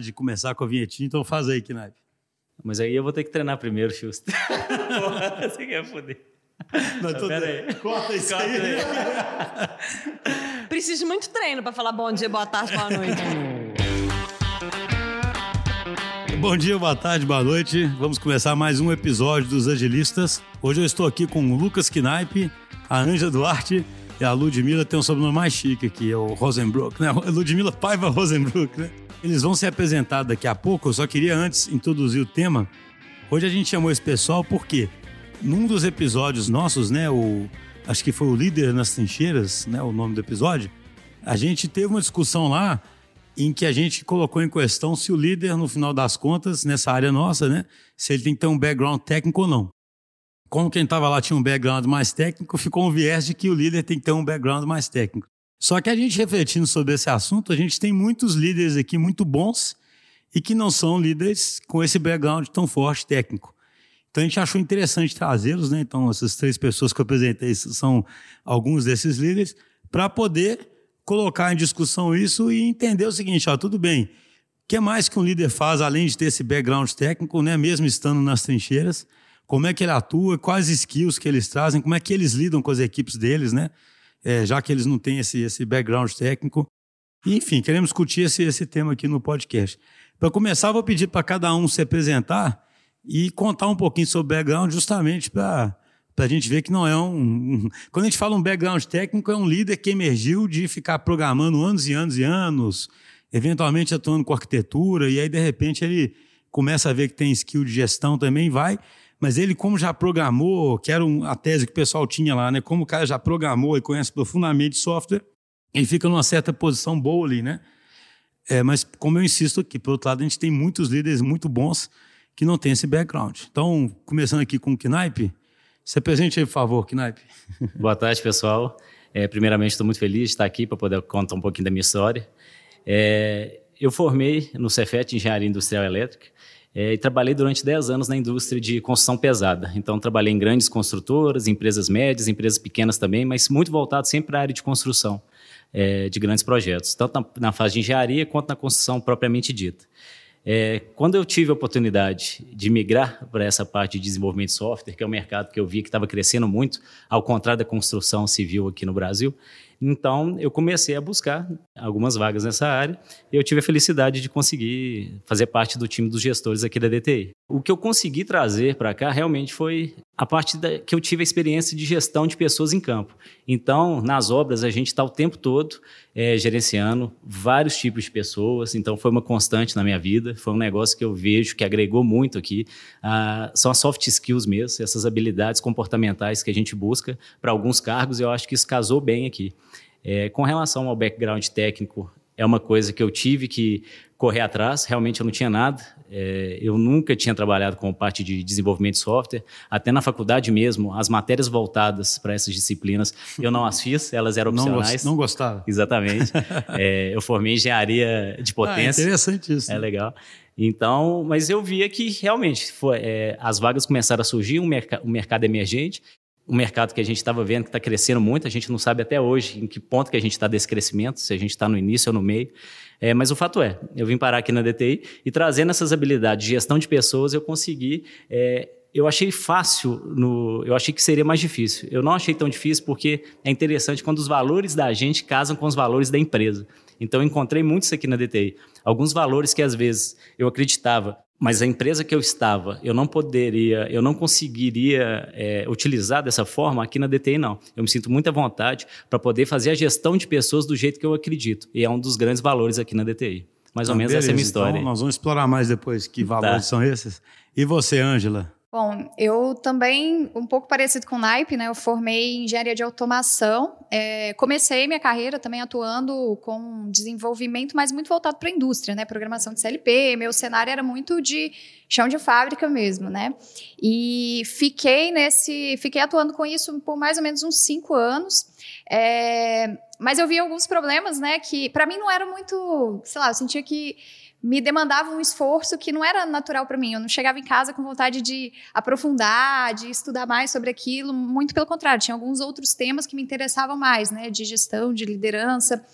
de começar com a vinhetinha, então faz aí, Knipe. Mas aí eu vou ter que treinar primeiro, Xusto. Você quer foder. Não, tô... aí. Corta isso Corta aí. aí. Preciso de muito treino para falar bom dia, boa tarde, boa noite. Bom dia, boa tarde, boa noite. Vamos começar mais um episódio dos Agilistas. Hoje eu estou aqui com o Lucas Knipe, a Anja Duarte e a Ludmilla tem um sobrenome mais chique aqui, é o Rosenbrook, né? Ludmilla Paiva Rosenbrook, né? Eles vão se apresentar daqui a pouco, eu só queria antes introduzir o tema. Hoje a gente chamou esse pessoal porque num dos episódios nossos, né, o acho que foi o líder nas trincheiras, né, o nome do episódio, a gente teve uma discussão lá em que a gente colocou em questão se o líder, no final das contas, nessa área nossa, né, se ele tem que ter um background técnico ou não como quem estava lá tinha um background mais técnico, ficou um viés de que o líder tem que ter um background mais técnico. Só que a gente refletindo sobre esse assunto, a gente tem muitos líderes aqui muito bons e que não são líderes com esse background tão forte técnico. Então a gente achou interessante trazê-los, né? Então essas três pessoas que eu apresentei são alguns desses líderes para poder colocar em discussão isso e entender o seguinte, ó, tudo bem. O que mais que um líder faz além de ter esse background técnico, né, mesmo estando nas trincheiras? Como é que ele atua, quais skills que eles trazem, como é que eles lidam com as equipes deles, né? É, já que eles não têm esse, esse background técnico. Enfim, queremos discutir esse, esse tema aqui no podcast. Para começar, vou pedir para cada um se apresentar e contar um pouquinho sobre o background, justamente para a gente ver que não é um, um. Quando a gente fala um background técnico, é um líder que emergiu de ficar programando anos e anos e anos, eventualmente atuando com arquitetura, e aí, de repente, ele começa a ver que tem skill de gestão também, vai mas ele, como já programou, que era a tese que o pessoal tinha lá, né? Como o cara já programou e conhece profundamente software, ele fica numa certa posição boa ali, né? É, mas, como eu insisto aqui, por outro lado, a gente tem muitos líderes muito bons que não têm esse background. Então, começando aqui com o Knipe, se apresente aí, por favor, Knipe. Boa tarde, pessoal. É, primeiramente, estou muito feliz de estar aqui para poder contar um pouquinho da minha história. É, eu formei no Cefet Engenharia Industrial Elétrica é, e trabalhei durante 10 anos na indústria de construção pesada. Então, trabalhei em grandes construtoras, empresas médias, empresas pequenas também, mas muito voltado sempre para a área de construção é, de grandes projetos, tanto na, na, fase de engenharia quanto na construção propriamente dita. É, quando eu tive a oportunidade de migrar para essa parte de desenvolvimento de software, que é um mercado que eu vi que estava crescendo muito, ao contrário da construção civil aqui no Brasil, então, eu comecei a buscar algumas vagas nessa área e eu tive a felicidade de conseguir fazer parte do time dos gestores aqui da DTI. O que eu consegui trazer para cá realmente foi a parte da, que eu tive a experiência de gestão de pessoas em campo. Então, nas obras, a gente está o tempo todo é, gerenciando vários tipos de pessoas, então foi uma constante na minha vida, foi um negócio que eu vejo que agregou muito aqui. Ah, são as soft skills mesmo, essas habilidades comportamentais que a gente busca para alguns cargos, e eu acho que isso casou bem aqui. É, com relação ao background técnico, é uma coisa que eu tive que correr atrás, realmente eu não tinha nada. É, eu nunca tinha trabalhado com parte de desenvolvimento de software, até na faculdade mesmo, as matérias voltadas para essas disciplinas, eu não as fiz, elas eram opcionais. Não, não gostava? Exatamente. é, eu formei engenharia de potência. Ah, interessante isso. É legal. Então, mas eu via que realmente foi, é, as vagas começaram a surgir, um, merc um mercado emergente, um mercado que a gente estava vendo que está crescendo muito, a gente não sabe até hoje em que ponto que a gente está desse crescimento, se a gente está no início ou no meio. É, mas o fato é, eu vim parar aqui na DTI e trazendo essas habilidades de gestão de pessoas, eu consegui. É, eu achei fácil, no, eu achei que seria mais difícil. Eu não achei tão difícil porque é interessante quando os valores da gente casam com os valores da empresa. Então, eu encontrei muito isso aqui na DTI. Alguns valores que às vezes eu acreditava mas a empresa que eu estava, eu não poderia, eu não conseguiria é, utilizar dessa forma aqui na DTI, não. Eu me sinto muito à vontade para poder fazer a gestão de pessoas do jeito que eu acredito. E é um dos grandes valores aqui na DTI. Mais ou ah, menos beleza, essa é a minha história. Então, nós vamos explorar mais depois que valores tá. são esses. E você, Ângela? Bom, eu também, um pouco parecido com o Naipe, né? Eu formei em engenharia de automação. É, comecei minha carreira também atuando com desenvolvimento, mas muito voltado para a indústria, né? Programação de CLP. Meu cenário era muito de chão de fábrica mesmo, né? E fiquei nesse, fiquei atuando com isso por mais ou menos uns cinco anos. É, mas eu vi alguns problemas, né? Que para mim não era muito, sei lá, eu sentia que me demandava um esforço que não era natural para mim. Eu não chegava em casa com vontade de aprofundar, de estudar mais sobre aquilo. Muito pelo contrário, tinha alguns outros temas que me interessavam mais, né? De gestão, de liderança.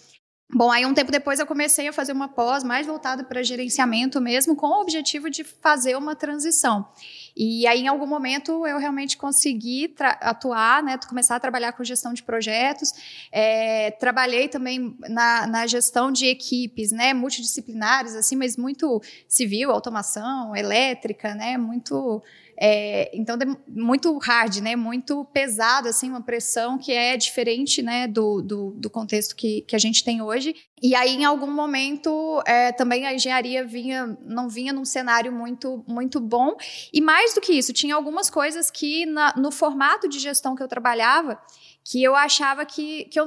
Bom, aí um tempo depois eu comecei a fazer uma pós mais voltada para gerenciamento mesmo, com o objetivo de fazer uma transição. E aí, em algum momento, eu realmente consegui atuar, né, começar a trabalhar com gestão de projetos. É, trabalhei também na, na, gestão de equipes, né, multidisciplinares, assim, mas muito civil, automação, elétrica, né, muito é, então, muito hard, né? Muito pesado, assim, uma pressão que é diferente, né? Do, do, do contexto que, que a gente tem hoje. E aí, em algum momento, é, também a engenharia vinha, não vinha num cenário muito, muito bom. E mais do que isso, tinha algumas coisas que na, no formato de gestão que eu trabalhava, que eu achava que, que eu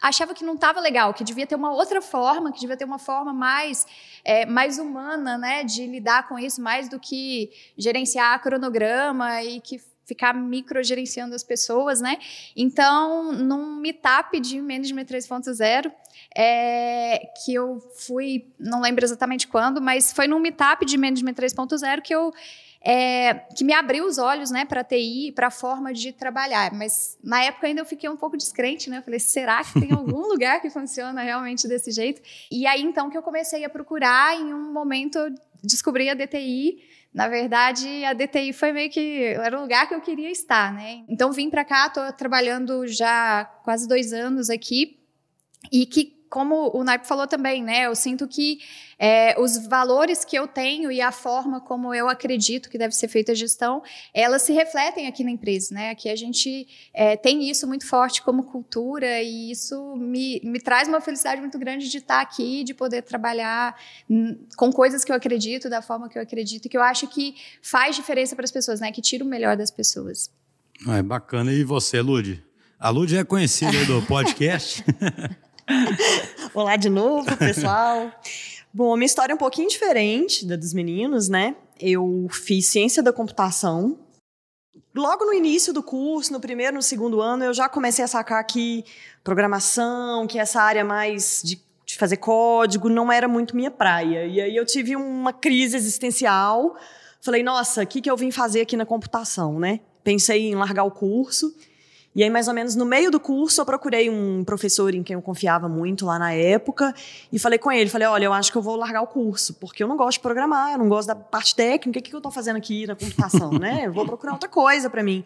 achava que não estava legal, que devia ter uma outra forma, que devia ter uma forma mais, é, mais humana, né, de lidar com isso, mais do que gerenciar cronograma e que ficar microgerenciando as pessoas, né? Então, num meetup de Management 3.0, é, que eu fui, não lembro exatamente quando, mas foi num meetup de Management 3.0 que eu é, que me abriu os olhos né, para a TI, para a forma de trabalhar. Mas na época ainda eu fiquei um pouco descrente, né? Eu falei, será que tem algum lugar que funciona realmente desse jeito? E aí então que eu comecei a procurar, em um momento eu descobri a DTI. Na verdade, a DTI foi meio que era o lugar que eu queria estar, né? Então vim para cá, estou trabalhando já quase dois anos aqui e que como o Naipe falou também, né? Eu sinto que é, os valores que eu tenho e a forma como eu acredito que deve ser feita a gestão, elas se refletem aqui na empresa, né? Aqui a gente é, tem isso muito forte como cultura e isso me, me traz uma felicidade muito grande de estar aqui, de poder trabalhar com coisas que eu acredito, da forma que eu acredito, e que eu acho que faz diferença para as pessoas, né? Que tira o melhor das pessoas. É bacana. E você, Lud? A Lud é conhecida do podcast. Olá de novo, pessoal. Bom, a minha história é um pouquinho diferente da dos meninos, né? Eu fiz ciência da computação. Logo no início do curso, no primeiro, no segundo ano, eu já comecei a sacar que programação, que essa área mais de, de fazer código não era muito minha praia. E aí eu tive uma crise existencial. Falei, nossa, o que, que eu vim fazer aqui na computação, né? Pensei em largar o curso. E aí, mais ou menos no meio do curso, eu procurei um professor em quem eu confiava muito lá na época e falei com ele, falei, olha, eu acho que eu vou largar o curso, porque eu não gosto de programar, eu não gosto da parte técnica, o que, que eu estou fazendo aqui na computação, né? Eu vou procurar outra coisa para mim.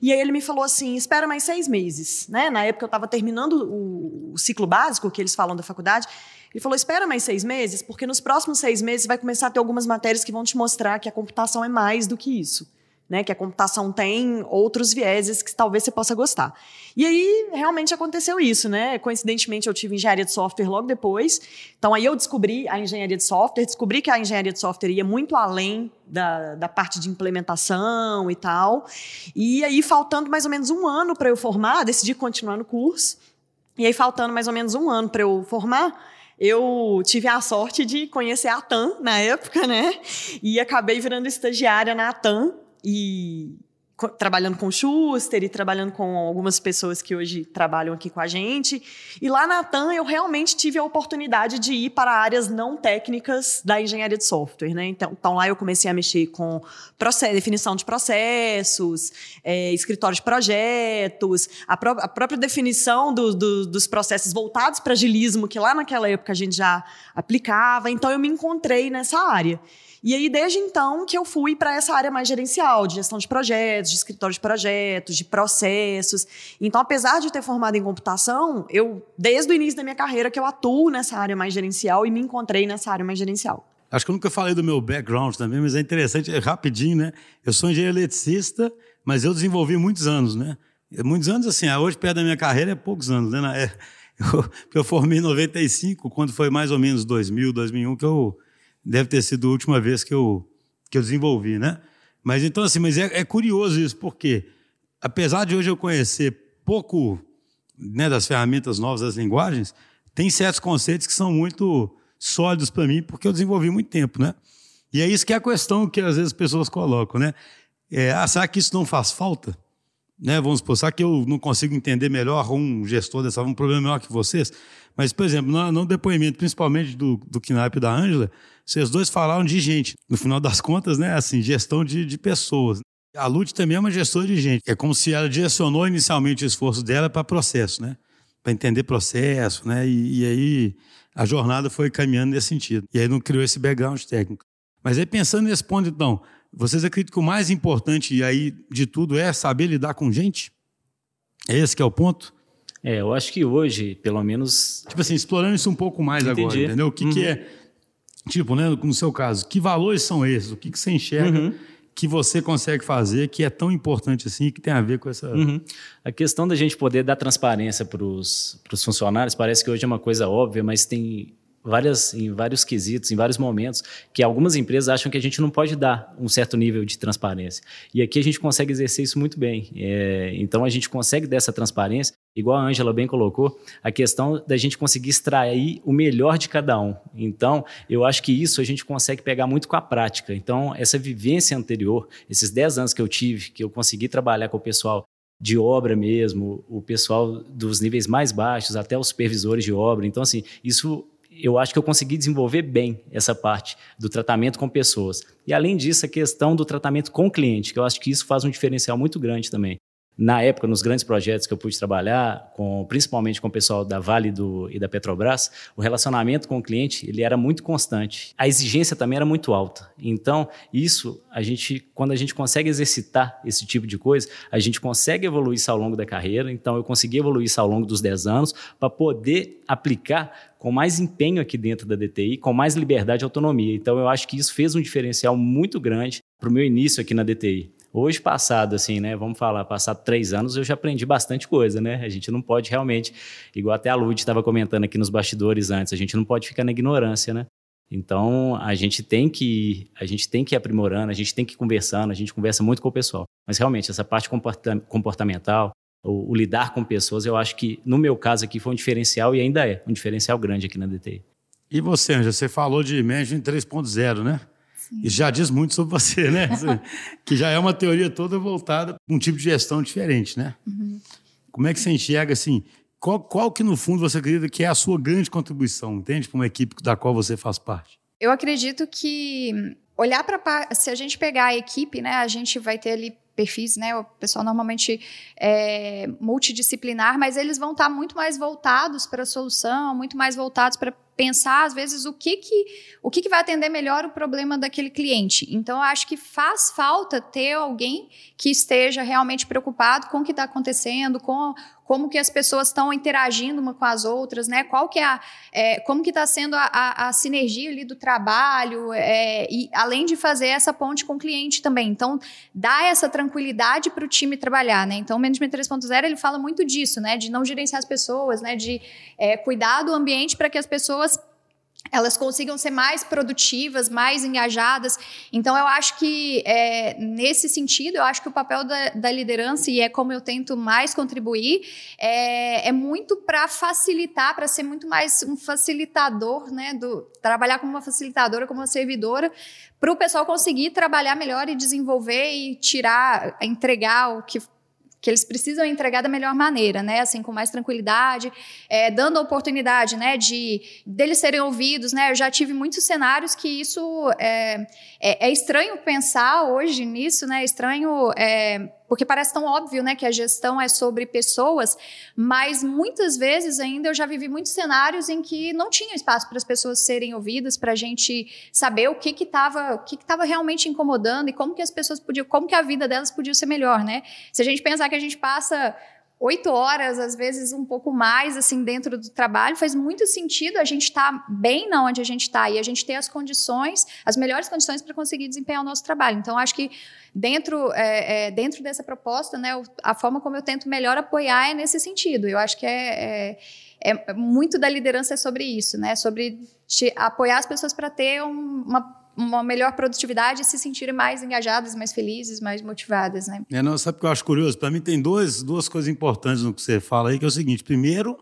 E aí ele me falou assim, espera mais seis meses, né? Na época eu estava terminando o, o ciclo básico que eles falam da faculdade, ele falou: espera mais seis meses, porque nos próximos seis meses vai começar a ter algumas matérias que vão te mostrar que a computação é mais do que isso né? Que a computação tem outros vieses que talvez você possa gostar. E aí, realmente aconteceu isso, né? Coincidentemente, eu tive engenharia de software logo depois. Então, aí eu descobri a engenharia de software, descobri que a engenharia de software ia muito além da, da parte de implementação e tal. E aí, faltando mais ou menos um ano para eu formar, decidi continuar no curso. E aí, faltando mais ou menos um ano para eu formar, eu tive a sorte de conhecer a TAM na época, né? E acabei virando estagiária na TAM e trabalhando com o Schuster e trabalhando com algumas pessoas que hoje trabalham aqui com a gente. E lá na TAM eu realmente tive a oportunidade de ir para áreas não técnicas da engenharia de software. Né? Então, então lá eu comecei a mexer com processo, definição de processos, é, escritório de projetos, a, pró a própria definição do, do, dos processos voltados para agilismo, que lá naquela época a gente já aplicava. Então eu me encontrei nessa área. E aí, desde então, que eu fui para essa área mais gerencial, de gestão de projetos, de escritório de projetos, de processos. Então, apesar de ter formado em computação, eu, desde o início da minha carreira, que eu atuo nessa área mais gerencial e me encontrei nessa área mais gerencial. Acho que eu nunca falei do meu background também, mas é interessante, é rapidinho, né? Eu sou engenheiro eletricista, mas eu desenvolvi muitos anos, né? Muitos anos, assim, hoje perto da minha carreira é poucos anos, né? É, eu, eu formei em 95, quando foi mais ou menos 2000, 2001, que eu deve ter sido a última vez que eu, que eu desenvolvi, né? Mas então, assim, mas é, é curioso isso, porque apesar de hoje eu conhecer pouco né, das ferramentas novas, das linguagens, tem certos conceitos que são muito sólidos para mim, porque eu desenvolvi muito tempo, né? E é isso que é a questão que às vezes as pessoas colocam, né? É, ah, será que isso não faz falta? Né? Vamos supor, será que eu não consigo entender melhor um gestor dessa, um problema melhor que vocês? Mas, por exemplo, no, no depoimento, principalmente do, do Knapp e da Ângela, vocês dois falaram de gente. No final das contas, né, assim, gestão de, de pessoas. A Lute também é uma gestora de gente. É como se ela direcionou inicialmente o esforço dela para processo, né? para entender processo, né? E, e, aí a jornada foi caminhando nesse sentido. E aí não criou esse background técnico. Mas aí pensando nesse ponto, então, vocês acreditam que o mais importante aí de tudo é saber lidar com gente? É esse que é o ponto? É, eu acho que hoje, pelo menos. Tipo assim, explorando isso um pouco mais Entendi. agora, entendeu? O que, uhum. que é. Tipo, né, no seu caso, que valores são esses? O que, que você enxerga uhum. que você consegue fazer que é tão importante assim e que tem a ver com essa. Uhum. A questão da gente poder dar transparência para os funcionários parece que hoje é uma coisa óbvia, mas tem várias, em vários quesitos, em vários momentos, que algumas empresas acham que a gente não pode dar um certo nível de transparência. E aqui a gente consegue exercer isso muito bem. É, então a gente consegue dessa transparência, igual a Ângela bem colocou, a questão da gente conseguir extrair o melhor de cada um. Então, eu acho que isso a gente consegue pegar muito com a prática. Então, essa vivência anterior, esses 10 anos que eu tive, que eu consegui trabalhar com o pessoal de obra mesmo, o pessoal dos níveis mais baixos até os supervisores de obra. Então, assim, isso eu acho que eu consegui desenvolver bem essa parte do tratamento com pessoas. E além disso, a questão do tratamento com cliente, que eu acho que isso faz um diferencial muito grande também na época, nos grandes projetos que eu pude trabalhar, com, principalmente com o pessoal da Vale do, e da Petrobras, o relacionamento com o cliente ele era muito constante. A exigência também era muito alta. Então, isso, a gente, quando a gente consegue exercitar esse tipo de coisa, a gente consegue evoluir isso ao longo da carreira. Então, eu consegui evoluir isso ao longo dos 10 anos para poder aplicar com mais empenho aqui dentro da DTI, com mais liberdade e autonomia. Então, eu acho que isso fez um diferencial muito grande para o meu início aqui na DTI. Hoje, passado, assim, né? Vamos falar, passado três anos, eu já aprendi bastante coisa, né? A gente não pode realmente, igual até a Lud estava comentando aqui nos bastidores antes, a gente não pode ficar na ignorância, né? Então, a gente tem que a gente tem que ir aprimorando, a gente tem que ir conversando, a gente conversa muito com o pessoal. Mas realmente, essa parte comportamental, o, o, lidar com pessoas, eu acho que, no meu caso aqui, foi um diferencial e ainda é um diferencial grande aqui na DTI. E você, Anja, você falou de Management 3.0, né? Isso já diz muito sobre você, né? que já é uma teoria toda voltada para um tipo de gestão diferente, né? Uhum. Como é que você enxerga, assim, qual, qual que no fundo você acredita que é a sua grande contribuição, entende? Para uma equipe da qual você faz parte? Eu acredito que olhar para... Se a gente pegar a equipe, né? A gente vai ter ali perfis, né? O pessoal normalmente é multidisciplinar, mas eles vão estar muito mais voltados para a solução, muito mais voltados para pensar, às vezes, o que que, o que que vai atender melhor o problema daquele cliente. Então, acho que faz falta ter alguém que esteja realmente preocupado com o que está acontecendo, com como que as pessoas estão interagindo uma com as outras, né? Qual que é, a, é como que está sendo a, a, a, sinergia ali do trabalho, é, e além de fazer essa ponte com o cliente também. Então, dá essa tranquilidade para o time trabalhar, né? Então, o Management 3.0, ele fala muito disso, né? De não gerenciar as pessoas, né? De é, cuidar do ambiente para que as pessoas elas consigam ser mais produtivas, mais engajadas. Então, eu acho que, é, nesse sentido, eu acho que o papel da, da, liderança, e é como eu tento mais contribuir, é, é muito para facilitar, para ser muito mais um facilitador, né? Do, trabalhar como uma facilitadora, como uma servidora, para o pessoal conseguir trabalhar melhor e desenvolver e tirar, entregar o que que eles precisam entregar da melhor maneira, né? Assim, com mais tranquilidade, é, dando a oportunidade, né, de deles serem ouvidos, né? Eu já tive muitos cenários que isso é, é, é estranho pensar hoje nisso, né? É estranho é, porque parece tão óbvio, né, que a gestão é sobre pessoas, mas muitas vezes ainda eu já vivi muitos cenários em que não tinha espaço para as pessoas serem ouvidas, para a gente saber o que que estava, o que que estava realmente incomodando e como que as pessoas podiam, como que a vida delas podia ser melhor, né? Se a gente pensar que a gente passa oito horas, às vezes um pouco mais, assim, dentro do trabalho, faz muito sentido a gente estar tá bem na onde a gente está e a gente ter as condições, as melhores condições para conseguir desempenhar o nosso trabalho. Então, acho que dentro, é, é, dentro dessa proposta, né, a forma como eu tento melhor apoiar é nesse sentido. Eu acho que é, é, é muito da liderança é sobre isso, né, sobre apoiar as pessoas para ter um, uma uma melhor produtividade e se sentirem mais engajadas, mais felizes, mais motivadas, né? É, não, sabe o que eu acho curioso? Para mim tem dois, duas coisas importantes no que você fala aí, que é o seguinte, primeiro,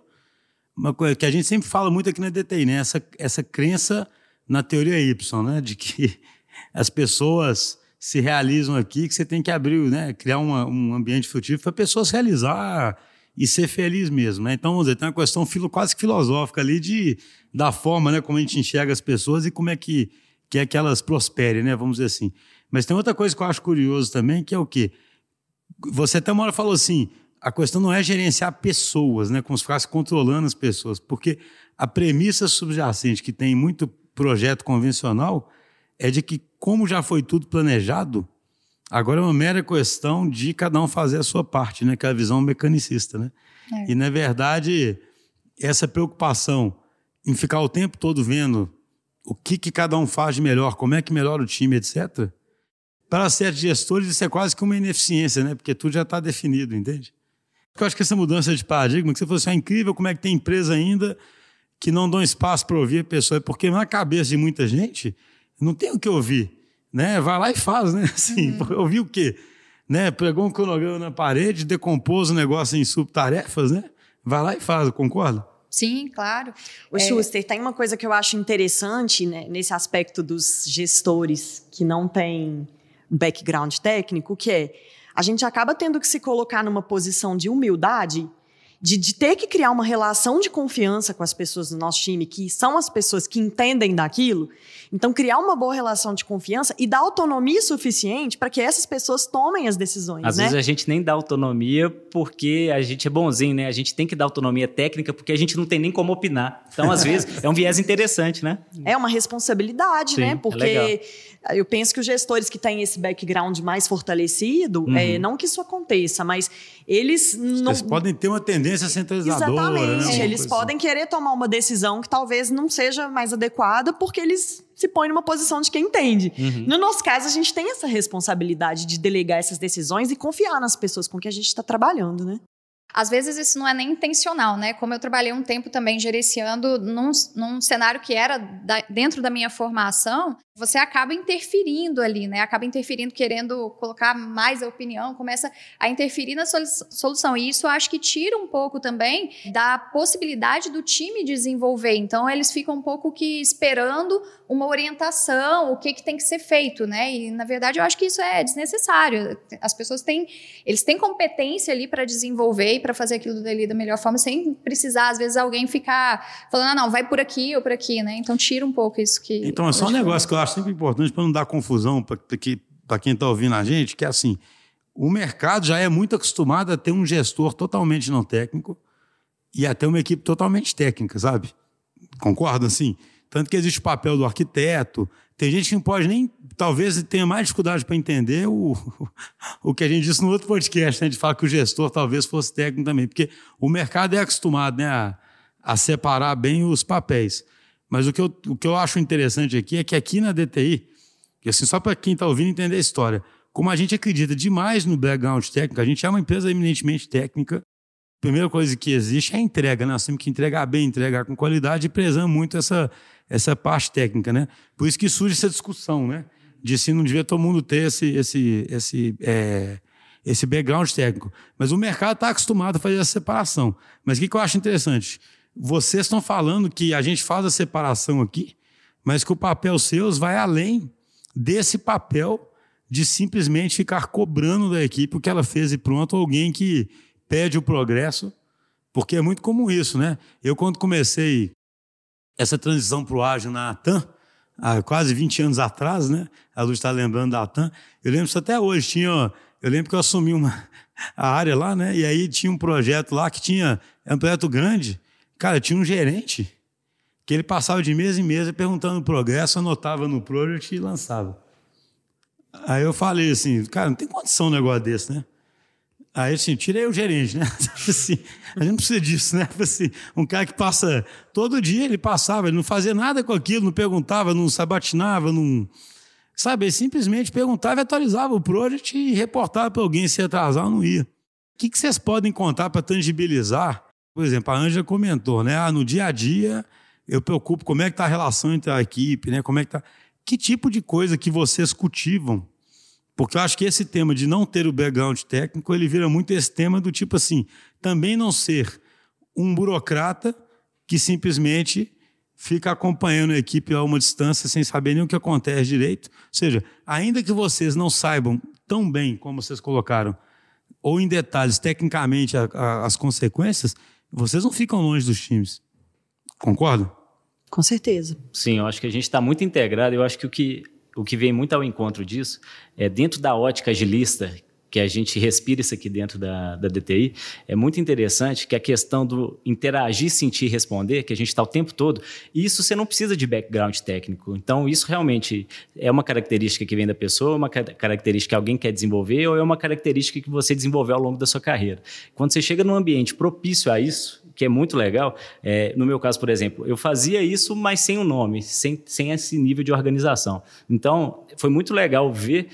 uma coisa que a gente sempre fala muito aqui na DTI, né? Essa, essa crença na teoria Y, né? De que as pessoas se realizam aqui, que você tem que abrir, né? Criar uma, um ambiente frutífero para a pessoa se realizar e ser feliz mesmo, né? Então, vamos dizer, tem uma questão filo, quase filosófica ali de, da forma, né? Como a gente enxerga as pessoas e como é que que é que elas prosperem, né? Vamos dizer assim. Mas tem outra coisa que eu acho curioso também, que é o quê? Você até uma hora falou assim: a questão não é gerenciar pessoas, né? Como se ficasse controlando as pessoas, porque a premissa subjacente que tem muito projeto convencional é de que, como já foi tudo planejado, agora é uma mera questão de cada um fazer a sua parte, né? Que é a visão mecanicista, né? É. E, na verdade, essa preocupação em ficar o tempo todo vendo o que, que cada um faz de melhor, como é que melhora o time, etc., para certos gestores isso é quase que uma ineficiência, né? Porque tudo já está definido, entende? Eu acho que essa mudança de paradigma, que você falou assim, é incrível como é que tem empresa ainda que não dão espaço para ouvir a pessoa, porque na cabeça de muita gente não tem o que ouvir, né? Vai lá e faz, né? Assim, uhum. ouvir o quê? Né? Pegou um cronograma na parede, decompôs o negócio em subtarefas, né? Vai lá e faz, concorda? Sim, claro. O é... Schuster, tem uma coisa que eu acho interessante né, nesse aspecto dos gestores que não têm background técnico, que é a gente acaba tendo que se colocar numa posição de humildade de, de, ter que criar uma relação de confiança com as pessoas do nosso time, que são as pessoas que entendem daquilo. Então, criar uma boa relação de confiança e dar autonomia suficiente para que essas pessoas tomem as decisões. Às né? vezes a gente nem dá autonomia porque a gente é bonzinho, né? A gente tem que dar autonomia técnica porque a gente não tem nem como opinar. Então, às vezes, é um viés interessante, né? É uma responsabilidade, Sim, né? Porque é eu penso que os gestores que têm esse background mais fortalecido, uhum. é, não que isso aconteça, mas eles não. Eles podem ter uma tendência centralizadora. Exatamente. Né? Eles assim. podem querer tomar uma decisão que talvez não seja mais adequada, porque eles se põem numa posição de quem entende. Uhum. No nosso caso, a gente tem essa responsabilidade de delegar essas decisões e confiar nas pessoas com que a gente está trabalhando, né? Às vezes isso não é nem intencional, né? Como eu trabalhei um tempo também gerenciando num, num cenário que era da, dentro da minha formação, você acaba interferindo ali, né? Acaba interferindo, querendo colocar mais a opinião, começa a interferir na solução. E isso acho que tira um pouco também da possibilidade do time desenvolver. Então, eles ficam um pouco que esperando uma orientação, o que, que tem que ser feito, né? E, na verdade, eu acho que isso é desnecessário. As pessoas têm, eles têm competência ali para desenvolver e para fazer aquilo dali da melhor forma, sem precisar, às vezes, alguém ficar falando, ah, não, vai por aqui ou por aqui, né? Então, tira um pouco isso que... Então, é só um negócio que eu acho sempre importante para não dar confusão para quem está ouvindo a gente, que é assim, o mercado já é muito acostumado a ter um gestor totalmente não técnico e até uma equipe totalmente técnica, sabe? Concorda assim? Tanto que existe o papel do arquiteto. Tem gente que não pode nem, talvez tenha mais dificuldade para entender o, o que a gente disse no outro podcast. Né? A gente fala que o gestor talvez fosse técnico também, porque o mercado é acostumado né, a, a separar bem os papéis. Mas o que, eu, o que eu acho interessante aqui é que aqui na DTI, e assim, só para quem está ouvindo entender a história, como a gente acredita demais no background técnico, a gente é uma empresa eminentemente técnica. A primeira coisa que existe é a entrega, né? Nós temos que entregar bem, entregar com qualidade e prezamos muito essa, essa parte técnica, né? Por isso que surge essa discussão, né? De se não devia todo mundo ter esse, esse, esse, é, esse background técnico. Mas o mercado está acostumado a fazer essa separação. Mas o que, que eu acho interessante? Vocês estão falando que a gente faz a separação aqui, mas que o papel seus vai além desse papel de simplesmente ficar cobrando da equipe o que ela fez e pronto, alguém que pede o progresso, porque é muito comum isso, né? Eu, quando comecei essa transição para o ágil na ATAM, há quase 20 anos atrás, né? A Luz está lembrando da ATAM. Eu lembro isso até hoje. Tinha, eu lembro que eu assumi uma, a área lá, né? E aí tinha um projeto lá que tinha. É um projeto grande, Cara, tinha um gerente que ele passava de mesa em mesa perguntando o progresso, anotava no project e lançava. Aí eu falei assim, cara, não tem condição um negócio desse, né? Aí assim, tirei o gerente, né? Assim, a gente não precisa disso, né? Assim, um cara que passa todo dia, ele passava, ele não fazia nada com aquilo, não perguntava, não sabatinava, não. Sabe, ele simplesmente perguntava e atualizava o project e reportava para alguém se atrasar ou não ia. O que, que vocês podem contar para tangibilizar por exemplo, a Ângela comentou, né? Ah, no dia a dia eu preocupo como é que está a relação entre a equipe, né? Como é que tá. Que tipo de coisa que vocês cultivam? Porque eu acho que esse tema de não ter o background técnico, ele vira muito esse tema do tipo assim, também não ser um burocrata que simplesmente fica acompanhando a equipe a uma distância sem saber nem o que acontece direito. Ou seja, ainda que vocês não saibam tão bem como vocês colocaram, ou em detalhes tecnicamente a, a, as consequências, vocês não ficam longe dos times. Concorda? Com certeza. Sim, eu acho que a gente está muito integrado. Eu acho que o, que o que vem muito ao encontro disso é dentro da ótica agilista, que a gente respira isso aqui dentro da, da DTI, é muito interessante que a questão do interagir, sentir, responder, que a gente está o tempo todo, isso você não precisa de background técnico. Então, isso realmente é uma característica que vem da pessoa, uma característica que alguém quer desenvolver ou é uma característica que você desenvolveu ao longo da sua carreira. Quando você chega num ambiente propício a isso, que é muito legal. É, no meu caso, por exemplo, eu fazia isso, mas sem o um nome, sem, sem esse nível de organização. Então, foi muito legal ver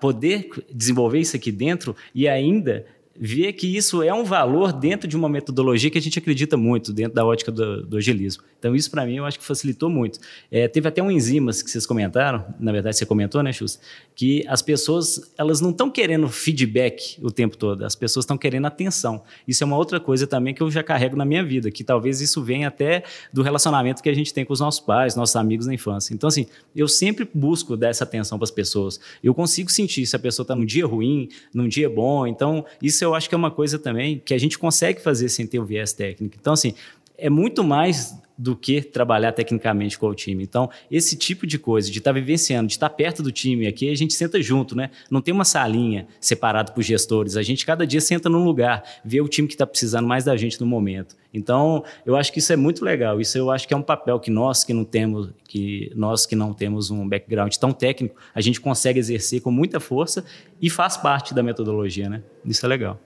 poder desenvolver isso aqui dentro e ainda ver que isso é um valor dentro de uma metodologia que a gente acredita muito, dentro da ótica do, do agilismo. Então, isso para mim eu acho que facilitou muito. É, teve até um enzimas que vocês comentaram, na verdade você comentou, né, Chus? Que as pessoas, elas não estão querendo feedback o tempo todo, as pessoas estão querendo atenção. Isso é uma outra coisa também que eu já carrego na minha vida, que talvez isso venha até do relacionamento que a gente tem com os nossos pais, nossos amigos na infância. Então, assim, eu sempre busco dar essa atenção para as pessoas. Eu consigo sentir se a pessoa está num dia ruim, num dia bom. Então, isso eu acho que é uma coisa também que a gente consegue fazer sem ter o viés técnico. Então, assim, é muito mais do que trabalhar tecnicamente com o time. Então, esse tipo de coisa, de estar tá vivenciando, de estar tá perto do time aqui, a gente senta junto, né? Não tem uma salinha separada por gestores. A gente cada dia senta num lugar, vê o time que está precisando mais da gente no momento. Então, eu acho que isso é muito legal. Isso eu acho que é um papel que nós que não temos, que nós que não temos um background tão técnico, a gente consegue exercer com muita força e faz parte da metodologia, né? Isso é legal.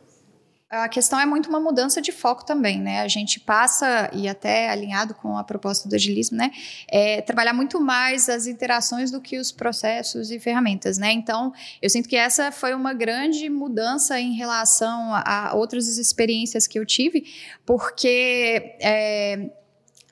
A questão é muito uma mudança de foco também, né? A gente passa, e até alinhado com a proposta do agilismo, né? É, trabalhar muito mais as interações do que os processos e ferramentas, né? Então, eu sinto que essa foi uma grande mudança em relação a outras experiências que eu tive, porque é,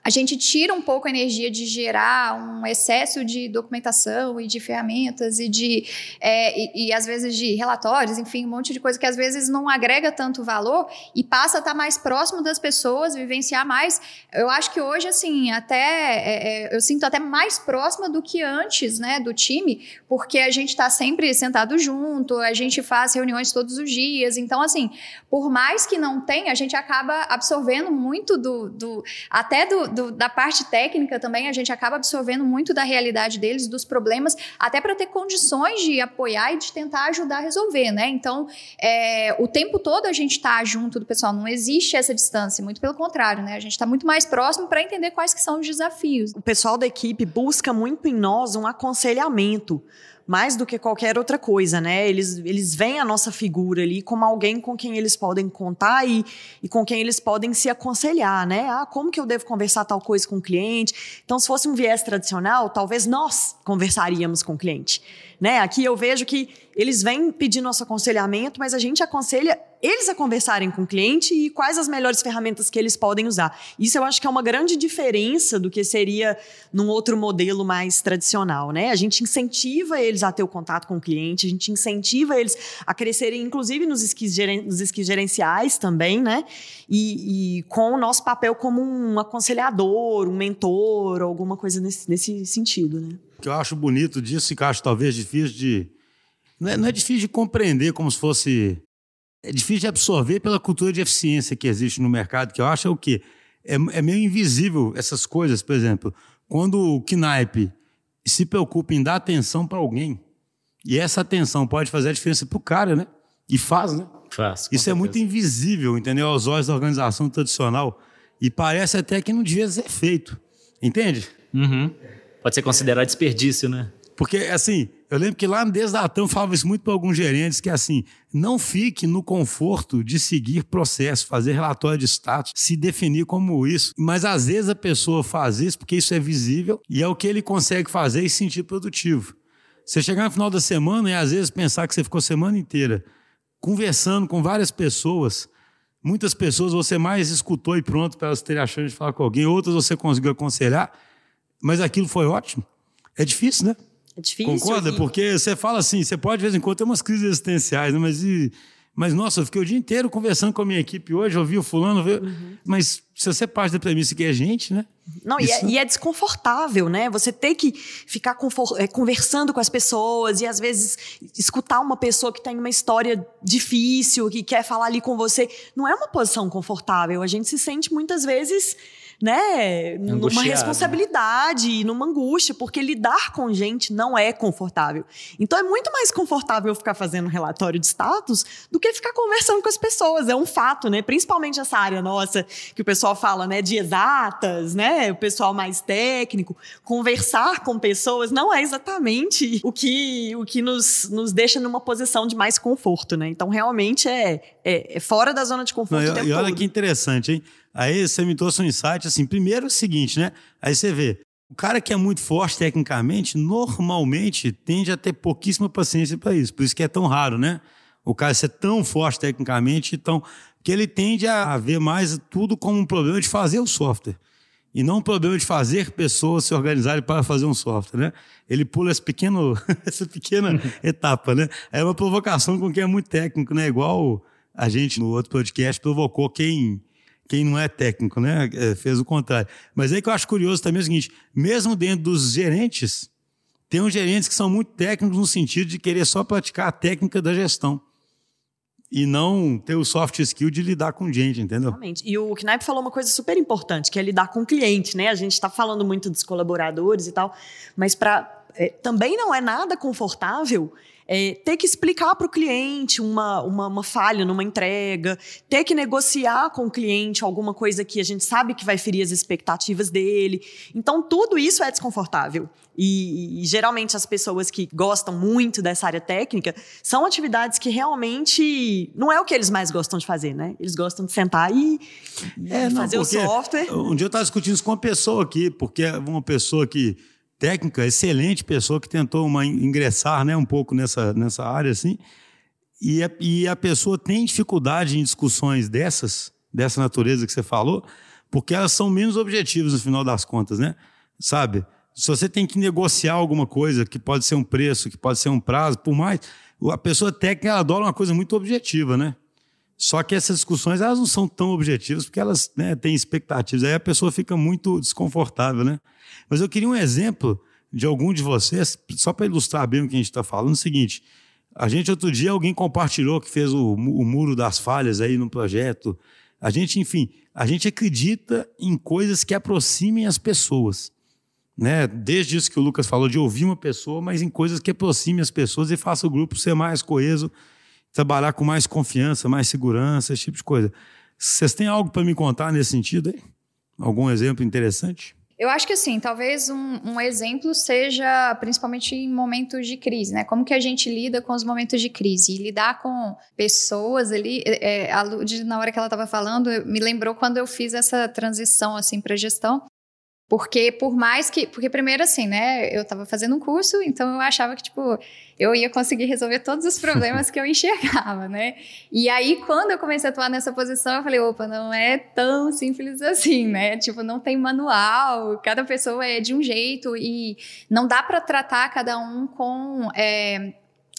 a gente tira um pouco a energia de gerar um excesso de documentação e de ferramentas e de é, e, e, às vezes de relatórios, enfim, um monte de coisa que às vezes não agrega tanto valor e passa a estar mais próximo das pessoas, vivenciar mais. Eu acho que hoje assim até é, é, eu sinto até mais próxima do que antes, né, do time, porque a gente está sempre sentado junto, a gente faz reuniões todos os dias, então assim, por mais que não tenha, a gente acaba absorvendo muito do, do até do do, da parte técnica também, a gente acaba absorvendo muito da realidade deles, dos problemas, até para ter condições de apoiar e de tentar ajudar a resolver, né? Então, é, o tempo todo a gente está junto do pessoal, não existe essa distância, muito pelo contrário, né? A gente está muito mais próximo para entender quais que são os desafios. O pessoal da equipe busca muito em nós um aconselhamento mais do que qualquer outra coisa, né? Eles, eles veem a nossa figura ali como alguém com quem eles podem contar e, e com quem eles podem se aconselhar, né? Ah, como que eu devo conversar tal coisa com o cliente? Então, se fosse um viés tradicional, talvez nós conversaríamos com o cliente, né? Aqui eu vejo que eles vêm pedir nosso aconselhamento, mas a gente aconselha eles a conversarem com o cliente e quais as melhores ferramentas que eles podem usar. Isso eu acho que é uma grande diferença do que seria num outro modelo mais tradicional, né? A gente incentiva eles a ter o contato com o cliente, a gente incentiva eles a crescerem, inclusive nos skills, nos skills gerenciais também, né? E, e, com o nosso papel como um aconselhador, um mentor, alguma coisa nesse, nesse sentido, né? Que eu acho bonito disso e que acho talvez difícil de não é, não é difícil de compreender como se fosse. É difícil de absorver pela cultura de eficiência que existe no mercado, que eu acho é o quê? É, é meio invisível essas coisas. Por exemplo, quando o Knipe se preocupa em dar atenção para alguém, e essa atenção pode fazer a diferença para o cara, né? E faz, né? Faz. Isso certeza. é muito invisível, entendeu? Aos olhos da organização tradicional. E parece até que não devia ser feito. Entende? Uhum. Pode ser considerado desperdício, né? Porque, assim, eu lembro que lá no Desdatão falava isso muito para alguns gerentes, que assim, não fique no conforto de seguir processo, fazer relatório de status, se definir como isso. Mas às vezes a pessoa faz isso porque isso é visível e é o que ele consegue fazer e se sentir produtivo. Você chegar no final da semana e às vezes pensar que você ficou a semana inteira conversando com várias pessoas, muitas pessoas você mais escutou e pronto para elas terem a chance de falar com alguém, outras você conseguiu aconselhar, mas aquilo foi ótimo. É difícil, né? É difícil. Concorda? Porque você fala assim, você pode de vez em quando ter umas crises existenciais, né? mas e, mas nossa, eu fiquei o dia inteiro conversando com a minha equipe hoje, ouvi o fulano, uhum. mas se você parte da premissa que é gente, né? Não, Isso... e, é, e, é, desconfortável, né? Você ter que ficar é, conversando com as pessoas e às vezes escutar uma pessoa que tem uma história difícil, que quer falar ali com você, não é uma posição confortável. A gente se sente muitas vezes né, numa responsabilidade, e numa angústia, porque lidar com gente não é confortável. Então é muito mais confortável ficar fazendo relatório de status do que ficar conversando com as pessoas. É um fato, né? Principalmente essa área nossa que o pessoal fala, né, de exatas, né, o pessoal mais técnico, conversar com pessoas não é exatamente o que o que nos, nos deixa numa posição de mais conforto, né? Então realmente é, é, é fora da zona de conforto Não, o tempo e, e olha todo. que interessante, hein? Aí você me trouxe um insight, assim, primeiro é o seguinte, né? Aí você vê, o cara que é muito forte tecnicamente, normalmente tende a ter pouquíssima paciência para isso. Por isso que é tão raro, né? O cara ser tão forte tecnicamente, tão... que ele tende a ver mais tudo como um problema de fazer o software. E não um problema de fazer pessoas se organizarem para fazer um software, né? Ele pula esse pequeno, essa pequena etapa, né? É uma provocação com quem é muito técnico, né? Igual a gente no outro podcast provocou quem quem não é técnico, né? É, Fez o contrário. Mas aí que eu acho curioso também é o seguinte: mesmo dentro dos gerentes, tem uns gerentes que são muito técnicos no sentido de querer só praticar a técnica da gestão e não ter o soft skill de lidar com gente, entendeu? Exatamente. E o Knaip falou uma coisa super importante, que é lidar com o cliente, né? A gente está falando muito dos colaboradores e tal, mas para também não é nada confortável é, ter que explicar para o cliente uma, uma, uma falha numa entrega, ter que negociar com o cliente alguma coisa que a gente sabe que vai ferir as expectativas dele. Então, tudo isso é desconfortável. E, e, geralmente as pessoas que gostam muito dessa área técnica são atividades que realmente não é o que eles mais gostam de fazer, né? Eles gostam de sentar e, É, e não, fazer o software. Um dia eu estava discutindo isso com uma pessoa aqui, porque é uma pessoa que técnica, excelente pessoa que tentou uma, ingressar né, um pouco nessa, nessa área assim, e a, e a pessoa tem dificuldade em discussões dessas, dessa natureza que você falou, porque elas são menos objetivas no final das contas, né? Sabe? Se você tem que negociar alguma coisa, que pode ser um preço, que pode ser um prazo, por mais. A pessoa técnica adora uma coisa muito objetiva, né? Só que essas discussões elas não são tão objetivas porque elas né, têm expectativas. Aí a pessoa fica muito desconfortável, né? Mas eu queria um exemplo de algum de vocês, só para ilustrar bem o que a gente está falando, é o seguinte. A gente, outro dia, alguém compartilhou que fez o, o muro das falhas aí no projeto. A gente, enfim, a gente acredita em coisas que aproximem as pessoas. Né? Desde isso que o Lucas falou, de ouvir uma pessoa, mas em coisas que aproximem as pessoas e faça o grupo ser mais coeso, trabalhar com mais confiança, mais segurança, esse tipo de coisa. Vocês têm algo para me contar nesse sentido? Algum exemplo interessante? Eu acho que assim, talvez um, um, exemplo seja principalmente em momentos de crise, né? Como que a gente lida com os momentos de crise? E lidar com pessoas ali, é, a Lud, na hora que ela estava falando, me lembrou quando eu fiz essa transição assim para gestão. Porque por mais que. Porque primeiro, assim, né? Eu estava fazendo um curso, então eu achava que, tipo, eu ia conseguir resolver todos os problemas que eu enxergava, né? E aí, quando eu comecei a atuar nessa posição, eu falei, opa, não é tão simples assim, né? Tipo, não tem manual, cada pessoa é de um jeito e não dá para tratar cada um com. É,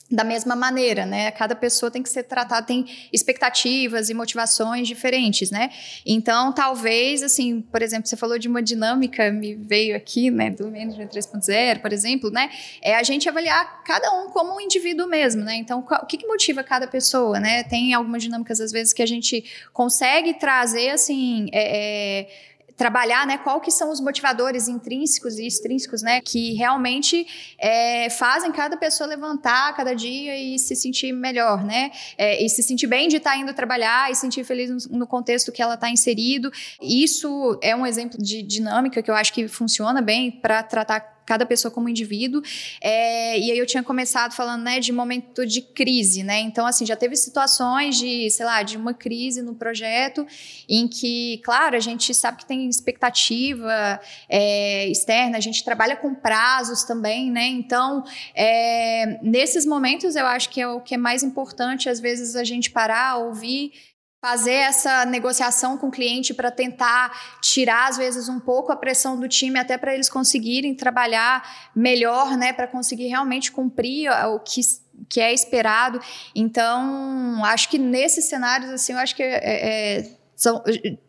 da mesma maneira, né? Cada pessoa tem que ser tratada, tem expectativas e motivações diferentes, né? Então, talvez, assim, por exemplo, você falou de uma dinâmica, me veio aqui, né, do Management 3.0, por exemplo, né? É a gente avaliar cada um como um indivíduo mesmo, né? Então, o que, que motiva cada pessoa, né? Tem algumas dinâmicas, às vezes, que a gente consegue trazer, assim, é, é, trabalhar, né, qual que são os motivadores intrínsecos e extrínsecos, né, que realmente é, fazem cada pessoa levantar cada dia e se sentir melhor, né, é, e se sentir bem de estar tá indo trabalhar e se sentir feliz no, no contexto que ela está inserido. Isso é um exemplo de dinâmica que eu acho que funciona bem para tratar cada pessoa como indivíduo. É, e aí eu tinha começado falando, né, de momento de crise, né? Então, assim, já teve situações de, sei lá, de uma crise no projeto em que, claro, a gente sabe que tem expectativa é, externa, a gente trabalha com prazos também, né? Então, é, nesses momentos eu acho que é o que é mais importante, às vezes, a gente parar, ouvir fazer essa negociação com o cliente para tentar tirar às vezes um pouco a pressão do time até para eles conseguirem trabalhar melhor, né, para conseguir realmente cumprir o que que é esperado. Então, acho que nesses cenários assim, eu acho que é, é, são,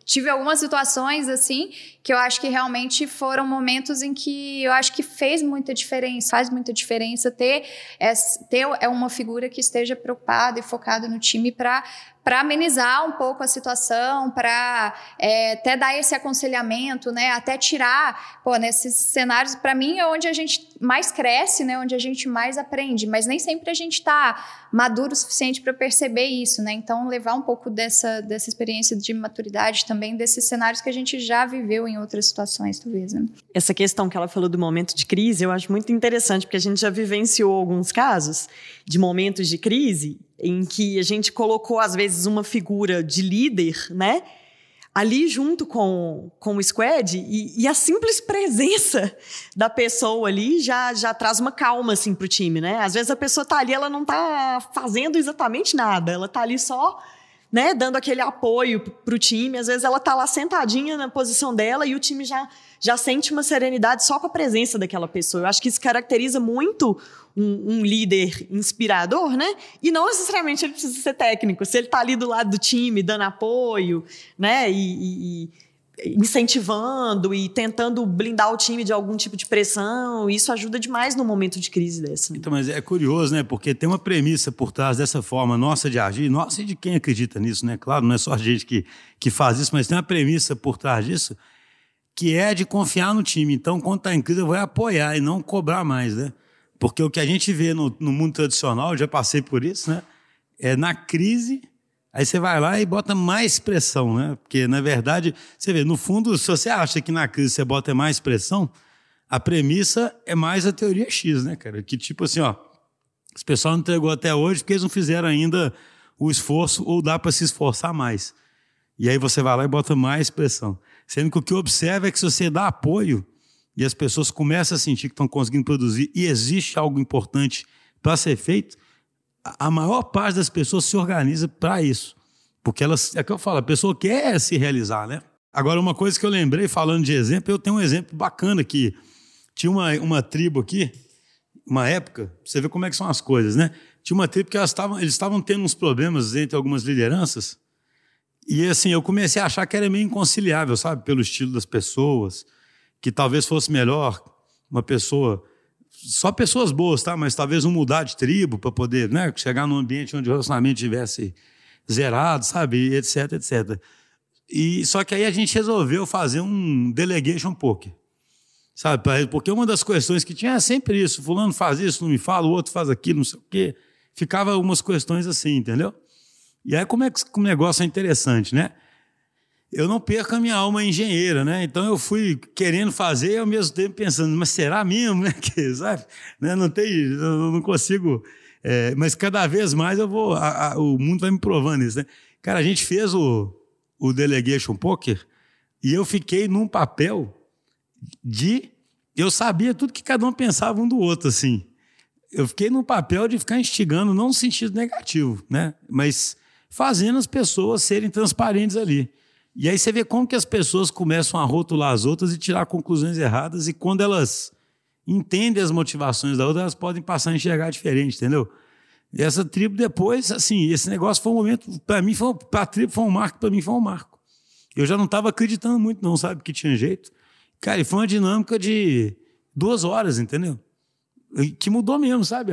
tive algumas situações assim que eu acho que realmente foram momentos em que eu acho que fez muita diferença, faz muita diferença ter, ter é uma figura que esteja preocupada e focada no time para para amenizar um pouco a situação, para é, até dar esse aconselhamento, né? Até tirar, pô, nesses cenários, para mim é onde a gente mais cresce, né? Onde a gente mais aprende, mas nem sempre a gente está maduro o suficiente para perceber isso, né? Então levar um pouco dessa, dessa experiência de maturidade também desses cenários que a gente já viveu em outras situações, talvez. Né? Essa questão que ela falou do momento de crise, eu acho muito interessante porque a gente já vivenciou alguns casos de momentos de crise em que a gente colocou, às vezes, uma figura de líder, né? Ali junto com, com o squad, e, e, a simples presença da pessoa ali já, já traz uma calma, assim, pro time, né? Às vezes a pessoa tá ali, ela não tá fazendo exatamente nada, ela tá ali só né, dando aquele apoio para o time. Às vezes ela tá lá sentadinha na posição dela e o time já, já sente uma serenidade só com a presença daquela pessoa. Eu acho que isso caracteriza muito um, um, líder inspirador, né? E não necessariamente ele precisa ser técnico. Se ele está ali do lado do time, dando apoio, né? e, e incentivando e tentando blindar o time de algum tipo de pressão. Isso ajuda demais no momento de crise dessa. Então, mas é curioso, né? Porque tem uma premissa por trás dessa forma nossa de agir, nossa e de quem acredita nisso, né? Claro, não é só a gente que, que faz isso, mas tem uma premissa por trás disso que é de confiar no time. Então, quando está em crise, eu vou apoiar e não cobrar mais, né? Porque o que a gente vê no, no mundo tradicional, já passei por isso, né? É na crise Aí você vai lá e bota mais pressão, né? Porque, na verdade, você vê, no fundo, se você acha que na crise você bota mais pressão, a premissa é mais a teoria X, né, cara? Que tipo assim, ó, esse pessoal não entregou até hoje porque eles não fizeram ainda o esforço ou dá para se esforçar mais. E aí você vai lá e bota mais pressão. Sendo que o que observa é que se você dá apoio e as pessoas começam a sentir que estão conseguindo produzir e existe algo importante para ser feito, a maior parte das pessoas se organiza para isso. Porque elas, é que eu falo, a pessoa quer se realizar, né? Agora, uma coisa que eu lembrei, falando de exemplo, eu tenho um exemplo bacana aqui. Tinha uma, uma tribo aqui, uma época, você vê como é que são as coisas, né? Tinha uma tribo que elas tavam, eles estavam tendo uns problemas entre algumas lideranças, e assim, eu comecei a achar que era meio inconciliável, sabe? Pelo estilo das pessoas, que talvez fosse melhor uma pessoa só pessoas boas, tá? Mas talvez um mudar de tribo para poder, né? Chegar num ambiente onde o relacionamento tivesse zerado, sabe? Etc, etc. E só que aí a gente resolveu fazer um delegation poker. Sabe? Porque uma das questões que tinha é sempre isso, fulano faz isso, não me fala, o outro faz aquilo, não sei o quê. Ficava algumas questões assim, entendeu? E aí como é que o negócio é interessante, né? Eu não perco a minha alma engenheira, né? Então eu fui querendo fazer e ao mesmo tempo pensando, mas será mesmo, né? Que, sabe? Né? Não tem, eu não consigo. É, mas cada vez mais eu vou, a, a, o mundo vai me provando isso, né? Cara, a gente fez o, o Delegation Poker e eu fiquei num papel de. Eu sabia tudo que cada um pensava um do outro, assim. Eu fiquei num papel de ficar instigando, não no sentido negativo, né? Mas fazendo as pessoas serem transparentes ali. E aí você vê como que as pessoas começam a rotular as outras e tirar conclusões erradas, e quando elas entendem as motivações da outra, elas podem passar a enxergar diferente, entendeu? E essa tribo depois, assim, esse negócio foi um momento, para mim, para a tribo foi um marco, para mim foi um marco. Eu já não estava acreditando muito, não, sabe, que tinha jeito. Cara, e foi uma dinâmica de duas horas, entendeu? Que mudou mesmo, sabe?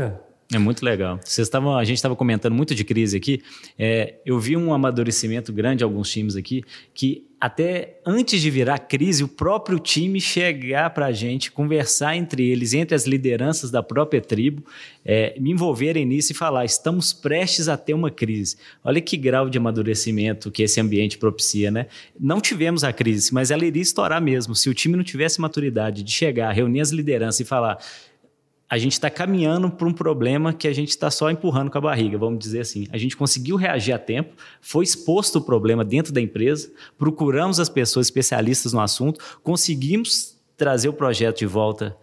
É muito legal. Vocês estavam, a gente estava comentando muito de crise aqui. É, eu vi um amadurecimento grande em alguns times aqui que até antes de virar crise, o próprio time chegar para a gente, conversar entre eles, entre as lideranças da própria tribo, é, me envolverem nisso e falar: estamos prestes a ter uma crise. Olha que grau de amadurecimento que esse ambiente propicia, né? Não tivemos a crise, mas ela iria estourar mesmo. Se o time não tivesse maturidade de chegar, reunir as lideranças e falar: a gente está caminhando para um problema que a gente está só empurrando com a barriga, vamos dizer assim. A gente conseguiu reagir a tempo, foi exposto o problema dentro da empresa, procuramos as pessoas especialistas no assunto, conseguimos trazer o projeto de volta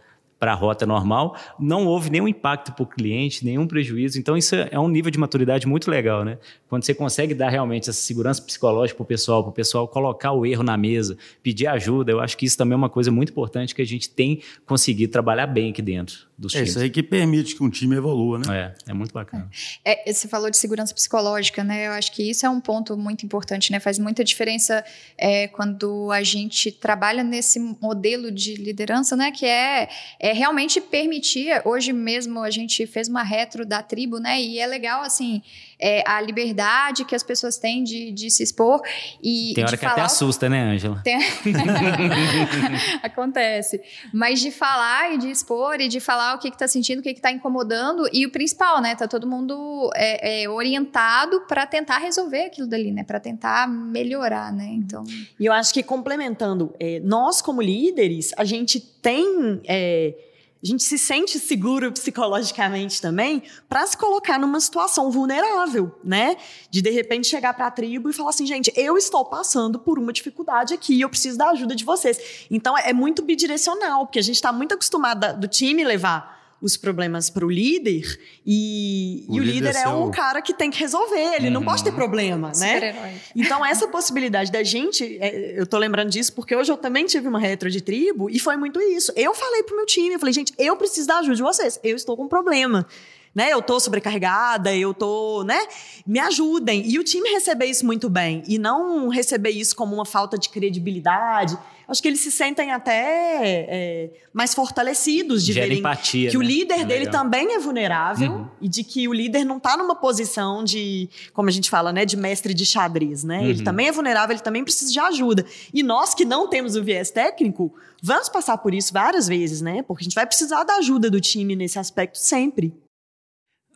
para a rota normal, não houve nenhum impacto para o cliente, nenhum prejuízo. Então, isso é um nível de maturidade muito legal, né? Quando você consegue dar realmente essa segurança psicológica para o pessoal, para o pessoal colocar o erro na mesa, pedir ajuda, eu acho que isso também é uma coisa muito importante que a gente tem conseguido trabalhar bem aqui dentro dos é times. isso aí que permite que um time evolua, né? É, é muito bacana. É, você falou de segurança psicológica, né? Eu acho que isso é um ponto muito importante, né? Faz muita diferença é, quando a gente trabalha nesse modelo de liderança, né? Que é, é realmente permitir. Hoje mesmo a gente fez uma retro da tribo, né? E é legal, assim, é, a liberdade que as pessoas têm de, de se expor e. Tem hora de que até falar- assusta, né, Ângela? Tem- Acontece. Mas de falar e de expor e de falar o que, que tá sentindo, o que, que tá incomodando. E o principal, né? Tá todo mundo é, é, orientado para tentar resolver aquilo dali, né? Para tentar melhorar, né? Então. E eu acho que complementando, é, nós como líderes, a gente tem. É, a gente se sente seguro psicologicamente também para se colocar numa situação vulnerável, né? De de repente chegar para a tribo e falar assim, gente, eu estou passando por uma dificuldade aqui, eu preciso da ajuda de vocês. Então é muito bidirecional, porque a gente está muito acostumado do time levar os problemas para o líder e, O e o líder líder é o o- cara que tem que resolver, ele não pode ter problema, né? Então, essa possibilidade da gente, é, eu tô lembrando disso porque hoje eu também tive uma retro de tribo e foi muito isso. Eu falei pro meu time, eu falei, gente, eu preciso da ajuda de vocês, eu estou com um problema. Né, eu tô sobrecarregada, eu tô, né? Me ajudem. E o time receber isso muito bem e não receber isso como uma falta de credibilidade. Acho que eles se sentem até é, mais fortalecidos de Gera verem empatia, que o né? líder É dele legal. também é vulnerável Uhum. e de que o líder não está numa posição de, como a gente fala, né, de mestre de xadrez, né? Ele Uhum. também é vulnerável, ele também precisa de ajuda. E nós que não temos o viés técnico, vamos passar por isso várias vezes, né? Porque a gente vai precisar da ajuda do time nesse aspecto sempre.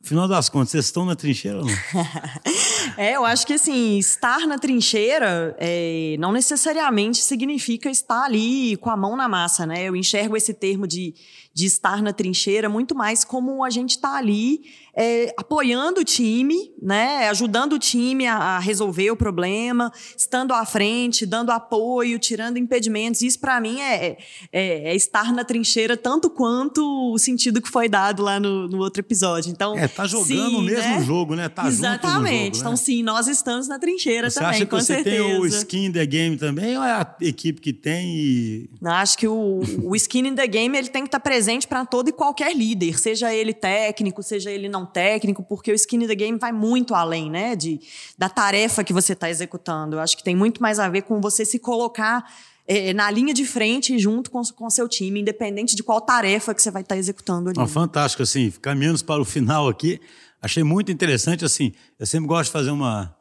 Afinal das contas, vocês estão na trincheira ou não? É, eu acho que assim, estar na trincheira é, não necessariamente significa estar ali com a mão na massa, né? Eu enxergo esse termo de, de estar na trincheira muito mais como a gente está ali é, apoiando o time, né? Ajudando o time a, a resolver o problema, estando à frente, dando apoio, tirando impedimentos. Isso para mim é, é- é estar na trincheira tanto quanto o sentido que foi dado lá no, no outro episódio. Então, É, tá jogando sim, o mesmo né? jogo, né? Tá Exatamente. jogo, Então, né? sim, nós estamos na trincheira Você também, acha que com você certeza. tem o skin in the game também ou é a equipe que tem e... Acho que o, o skin in the game ele tem que estar presente para todo e qualquer líder, seja ele técnico, seja ele não técnico, porque o skin in the game vai muito além, né, de, da tarefa que você está executando. Eu acho que tem muito mais a ver com você se colocar eh, na linha de frente junto com o seu time, independente de qual tarefa que você vai estar executando ali. Ó, fantástico, assim, caminhando para o final aqui, achei muito interessante, assim, eu sempre gosto de fazer uma,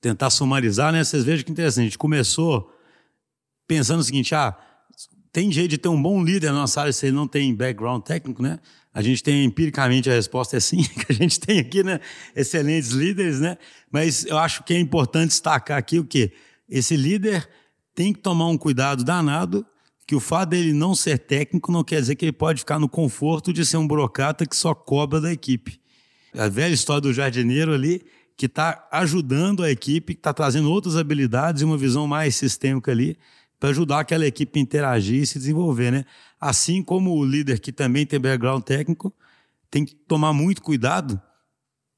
tentar sumarizar, né, vocês vejam que interessante, a gente começou pensando o seguinte, ah, tem jeito de ter um bom líder na nossa área se ele não tem background técnico, né, a gente tem empiricamente a resposta é sim, que a gente tem aqui, né, excelentes líderes, né, mas eu acho que é importante destacar aqui o quê? Esse líder tem que tomar um cuidado danado que o fato dele não ser técnico não quer dizer que ele pode ficar no conforto de ser um burocrata que só cobra da equipe. A velha história do jardineiro ali, que está ajudando a equipe, que está trazendo outras habilidades e uma visão mais sistêmica ali, para ajudar aquela equipe a interagir e se desenvolver, né? Assim como o líder que também tem background técnico, tem que tomar muito cuidado,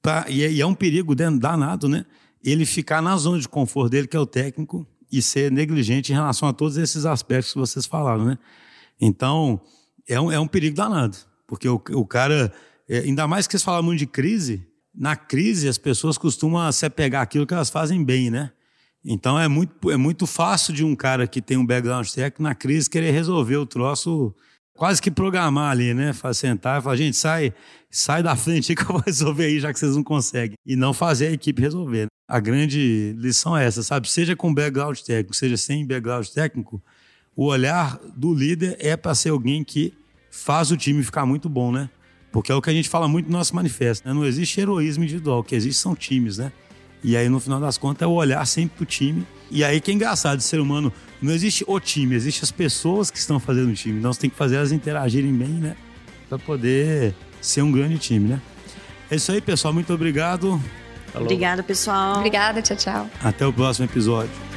pra, e, é, e é um perigo dan- danado, né? Ele ficar na zona de conforto dele, que é o técnico, e ser negligente em relação a todos esses aspectos que vocês falaram, né? Então, é um, é um perigo danado, porque o, o cara, é, ainda mais que vocês falam muito de crise, na crise as pessoas costumam se apegar àquilo que elas fazem bem, né? Então é muito, é muito fácil de um cara que tem um background técnico na crise querer resolver o troço, quase que programar ali, né? Sentar e falar, gente, sai, sai da frente aí que eu vou resolver aí, já que vocês não conseguem. E não fazer a equipe resolver. né? A grande lição é essa, sabe? Seja com background técnico, seja sem background técnico, o olhar do líder é para ser alguém que faz o time ficar muito bom, né? Porque é o que a gente fala muito no nosso manifesto, né? Não existe heroísmo individual, o que existe são times, né? E aí, no final das contas, é o olhar sempre pro time. E aí que é engraçado, de ser humano, não existe o time, existe as pessoas que estão fazendo o time. Então você tem que fazer elas interagirem bem, né? Pra poder ser um grande time, né? É isso aí, pessoal. Muito obrigado. Obrigada, pessoal. Obrigada, tchau, tchau. Até o próximo episódio.